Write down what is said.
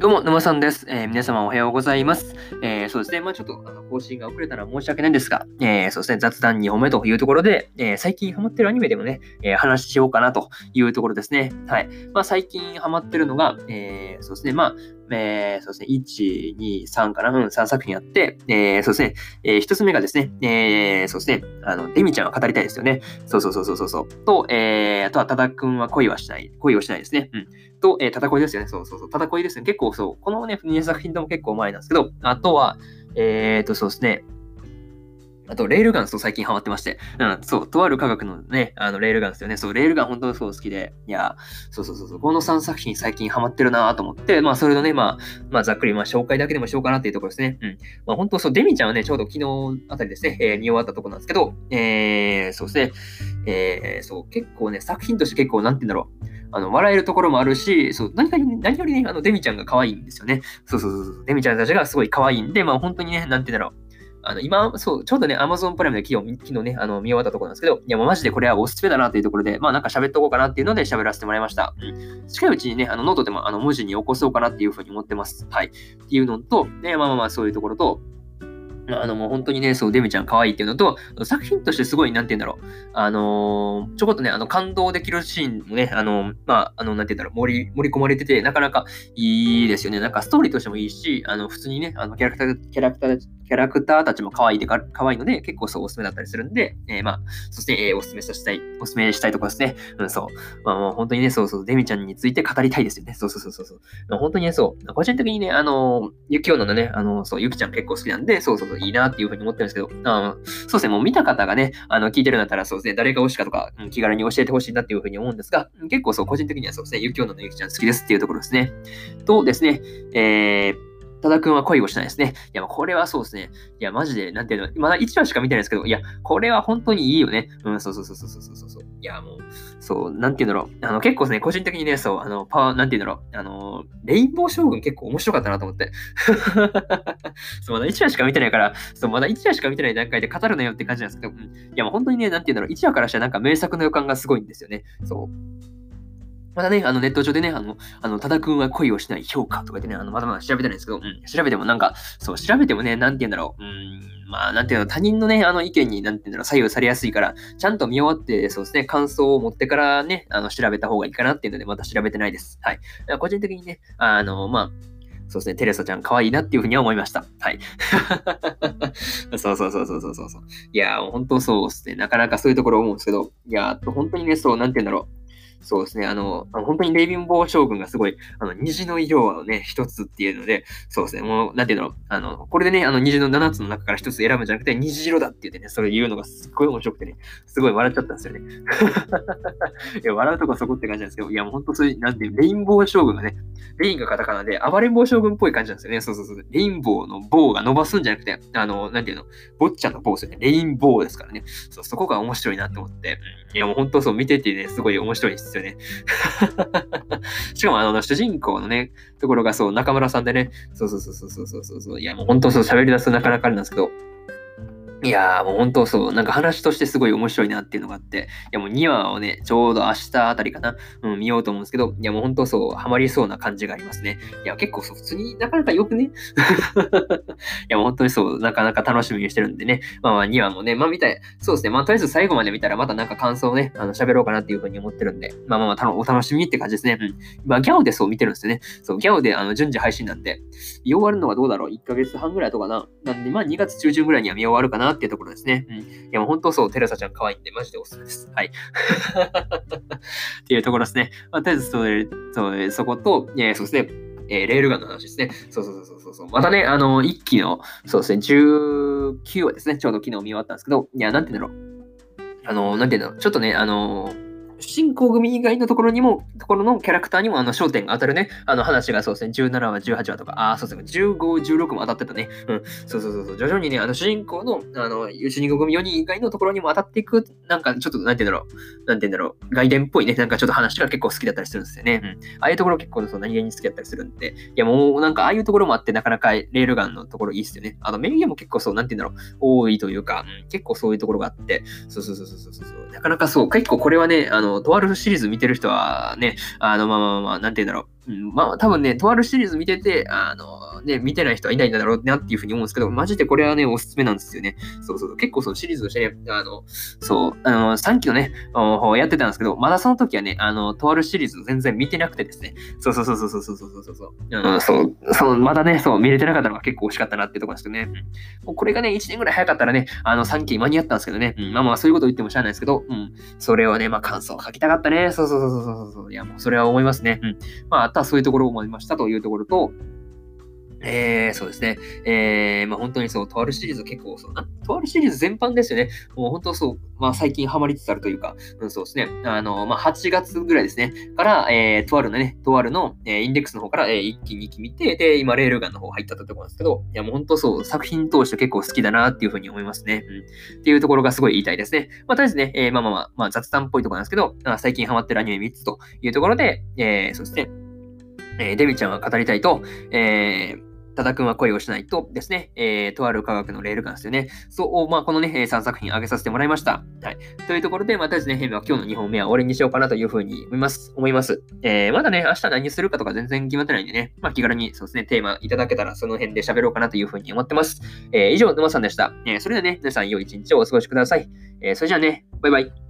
どうも、沼さんです。えー、皆様おはようございます。えー、そうですね。まあちょっとあの更新が遅れたら申し訳ないんですが、えー、そうですね。雑談2本目というところで、え最近ハマってるアニメでもね、え話しようかなというところですね。はい。まあ最近ハマってるのが、えそうですね。まあ、えー、そうですね、1、2、3かな、うん、3作品あって、えー、そうですね、えー、1つ目がですね、えー、そうですね、あの、デミちゃんは語りたいですよね。そうそうそうそうそう。と、えー、あとは、ただくんは恋はしない、恋をしないですね。うん。と、えー、戦いですよね。そうそうそう。戦いですね。結構そう。このね、2作品とも結構前なんですけど、あとは、えーと、そうですね。あと、レールガン、そう、最近ハマってまして。うん、そう、とある科学のね、あの、レールガンですよね。そう、レールガン本当にそう好きで。いや、そうそうそうそう、この3作品最近ハマってるなと思って、まあ、それのね、まあ、まあ、ざっくり、まあ、紹介だけでもしようかなっていうところですね。うん。まあ、本当そう、デミちゃんはね、ちょうど昨日あたりですね、えー、見終わったところなんですけど、えー、そうですね、えー、そう、結構ね、作品として結構、なんて言うんだろう。あの、笑えるところもあるし、そう、何かに何よりね、あの、デミちゃんが可愛いんですよね。そうそうそうそう。デミちゃんたちがすごい可愛いんで、まあ本当にね、なんて言うんだろう。あの、今、そう、ちょうどね、Amazon プライムで昨日、昨日ね、あの、見終わったところなんですけど、いや、もうマジでこれはおすすめだなというところで、まあなんか喋っとこうかなっていうので喋らせてもらいました。うん。近いうちにね、あの、ノートでもあの文字に起こそうかなっていうふうに思ってます。はい。っていうのと、ね、まあまあまあそういうところと、あの、もう本当にね、そう、デミちゃん可愛いっていうのと、作品としてすごい、なんて言うんだろう。あのー、ちょこっとね、あの、感動できるシーンもね、あのー、まあ、あの、なんて言うんだろう、盛り、盛り込まれてて、なかなかいいですよね。なんかストーリーとしてもいいし、あの、普通にね、あの、キャラクター、キャラクター、キャラクターたちも可愛いでか、可愛いので、結構そうおすすめだったりするんで、えー、まあ、そして、えー、おすすめしたい、おすすめしたいところですね。うん、そう。まあ、もう本当にね、そうそう、デミちゃんについて語りたいですよね。そうそうそうそう。まあ、本当にね、そう。個人的にね、あの、ゆきおののね、あの、そう、ゆきちゃん結構好きなんで、そうそうそう、いいなっていうふうに思ってるんですけど、あそうですね、もう見た方がね、あの、聞いてるんだったら、そうですね、誰が推しかとか、うん、気軽に教えてほしいなっていうふうに思うんですが、結構そう、個人的にはそうですね、ゆきおののゆきちゃん好きですっていうところですね。とですね、えー、多田くんは恋をしないですね。いや、これはそうですね。いや、マジで、なんていうの、まだ1話しか見てないですけど、いや、これは本当にいいよね。うん、そうそうそうそうそうそうそう。いや、もう、そう、なんていうんだろう。あの、結構ですね、個人的にね、そう、あの、パワー、なんていうんだろう。あの、レインボー将軍結構面白かったなと思って。そう、まだ1話しか見てないから、そう、まだ1話しか見てない段階で語るなよって感じなんですけど、うん、いや、もう本当にね、なんていうんだろう。1話からしたらなんか名作の予感がすごいんですよね。そう。まだね、あのネット上でね、あの、あの、多田くんは恋をしない評価とか言ってね、あの、まだまだ調べてないんですけど、うん、調べてもなんか、そう、調べてもね、なんて言うんだろう、うん、まあ、なんていうの、他人のね、あの意見に、なんていうんだろう、左右されやすいから、ちゃんと見終わって、そうですね、感想を持ってからね、あの、調べた方がいいかなっていうので、また調べてないです。はい。個人的にね、あの、まあ、そうですね、テレサちゃん可愛いなっていうふうには思いました。はい。そうそうそうそうそうそう。いや、本当そうですね。なかなかそういうところ思うんですけど、いや、本当にね、そう、なんて言うんだろう。そうですね。あの、本当にレイビンボー将軍がすごい、あの、虹の色はね、一つっていうので、そうですね。もう、なんていうの、あの、これでね、あの、虹の7つの中から一つ選ぶんじゃなくて、虹色だって言ってね、それ言うのがすっごい面白くてね、すごい笑っちゃったんですよね。いや、笑うとこそこって感じなんですけど、いや、もう本当そういう、なんていう、レインボー将軍がね、レインがカタカナで、暴れん坊将軍っぽい感じなんですよね。そうそうそう。レインボーの棒が伸ばすんじゃなくて、あの、なんていうの、坊ちゃんの棒ですよね。レインボーですからね。そう、そこが面白いなって思って、いや、もう本当そう、見ててね、すごい面白いですですよね。しかも、あの、主人公のね、ところがそう、中村さんでね、そうそうそうそうそうそうそう、いや、もう本当そう、喋り出すとなかなかあれなんですけど、いやーもう本当そう、なんか話としてすごい面白いなっていうのがあって、いやもう2話をね、ちょうど明日あたりかな、うん、見ようと思うんですけど、いやもう本当そう、ハマりそうな感じがありますね。いや結構そう、普通になかなかよくね？いやもう本当にそう、なかなか楽しみにしてるんでね、まあまあ2話もね、まあ見たい、そうですね、まあとりあえず最後まで見たらまたなんか感想をね、あの喋ろうかなっていうふうに思ってるんで、まあまあまあたお楽しみって感じですね。うん。まあギャオでそう見てるんですよね。そう、ギャオであの順次配信なんで、見終わるのはどうだろう ?1 ヶ月半ぐらいとかな。なんでまあ2月中旬ぐらいには見終わるかなっていうところですね。うん。いや、もう本当そう、テレサちゃん可愛いんで、マジでおすすめです。はい。っていうところですね。まあ、とりあえずそれ、そそこと、えー、そうですね、えー、レールガンの話ですね。そうそうそうそうそう。またね、あの、一期の、そうですね、19話ですね。ちょうど昨日見終わったんですけど、いや、なんて言うんだろう。あの、なんて言うんだろう。ちょっとね、あの主人公組以外のところにも、ところのキャラクターにもあの焦点が当たるね、あの話がそうですね、17話、18話とか、ああ、そうですね、15、16も当たってたね。うん、そうそうそうそう、徐々にね、あの主人公の、あの、主人公組4人以外のところにも当たっていく、なんかちょっと、なんて言うんだろう、なんて言うんだろう、外伝っぽいね、なんかちょっと話が結構好きだったりするんですよね。うん。ああいうところ結構そう何気に好きだったりするんで、いやもうなんかああいうところもあって、なかなかレールガンのところいいっすよね。あの、メインも結構そう、なんて言うんだろう、多いというか、うん、結構そういうところがあって、そうそうそうそうそうそう、なかなかそう、結構これはね、あの、とあるシリーズ見てる人はね、あの、まあまあまあ、なんて言うんだろう。うん、まあ、多分ね、とあるシリーズ見てて、あの、ね、見てない人はいないんだろうなっていうふうに思うんですけど、マジでこれはね、おすすめなんですよね。そうそう、結構そのシリーズとしてね、あの、そう、あの、3期のね、やってたんですけど、まだその時はね、あの、とあるシリーズ全然見てなくてですね、そうそうそうそうそうそうそうそう。そう、うん、そう、そう、まだね、そう、見れてなかったのが結構惜しかったなっていうところですけどね、うん、もうこれがね、1年ぐらい早かったらね、あの、3期間に合ったんですけどね、うん、まあまあ、そういうこと言ってもしゃあないですけど、うん、それをね、まあ、感想を書きたかったね、そうそうそうそうそうそう、いや、もうそれは思いますね、うん、まあ、あとはそういうところを思いましたというところと、えー、そうですね。えー、まあ本当にそう、とあるシリーズ結構そうな、とあるシリーズ全般ですよね。もう本当そう、まあ最近ハマりつつあるというか、うん、そうですね。あの、まあ8月ぐらいですね。から、えー、とあるのね、とあるの、えー、インデックスの方から、えー、1期2期見て、で、今レールガンの方入ったところなんですけど、いやもう本当そう、作品通して結構好きだなっていうふうに思いますね。うん。っていうところがすごい言いたいですね。まあとりあえずね、えー、まあまあまあ、まあ雑談っぽいところなんですけど、あ最近ハマってるアニメ3つというところで、えー、そうですね。えー、デビちゃんは語りたいと、えー、多田くんは恋をしないとですね、えー、とある科学のレールガンですよね。そう、まあ、このね、3作品上げさせてもらいました。はい。というところで、またですね、ヘビは今日の2本目は終わりにしようかなというふうに思います。思います。えー、まだね、明日何するかとか全然決まってないんでね、まあ、気軽にそうですね、テーマいただけたらその辺で喋ろうかなというふうに思ってます。えー、以上、沼さんでした。えー、それではね、皆さん良い一日をお過ごしください。えー、それじゃあね、バイバイ。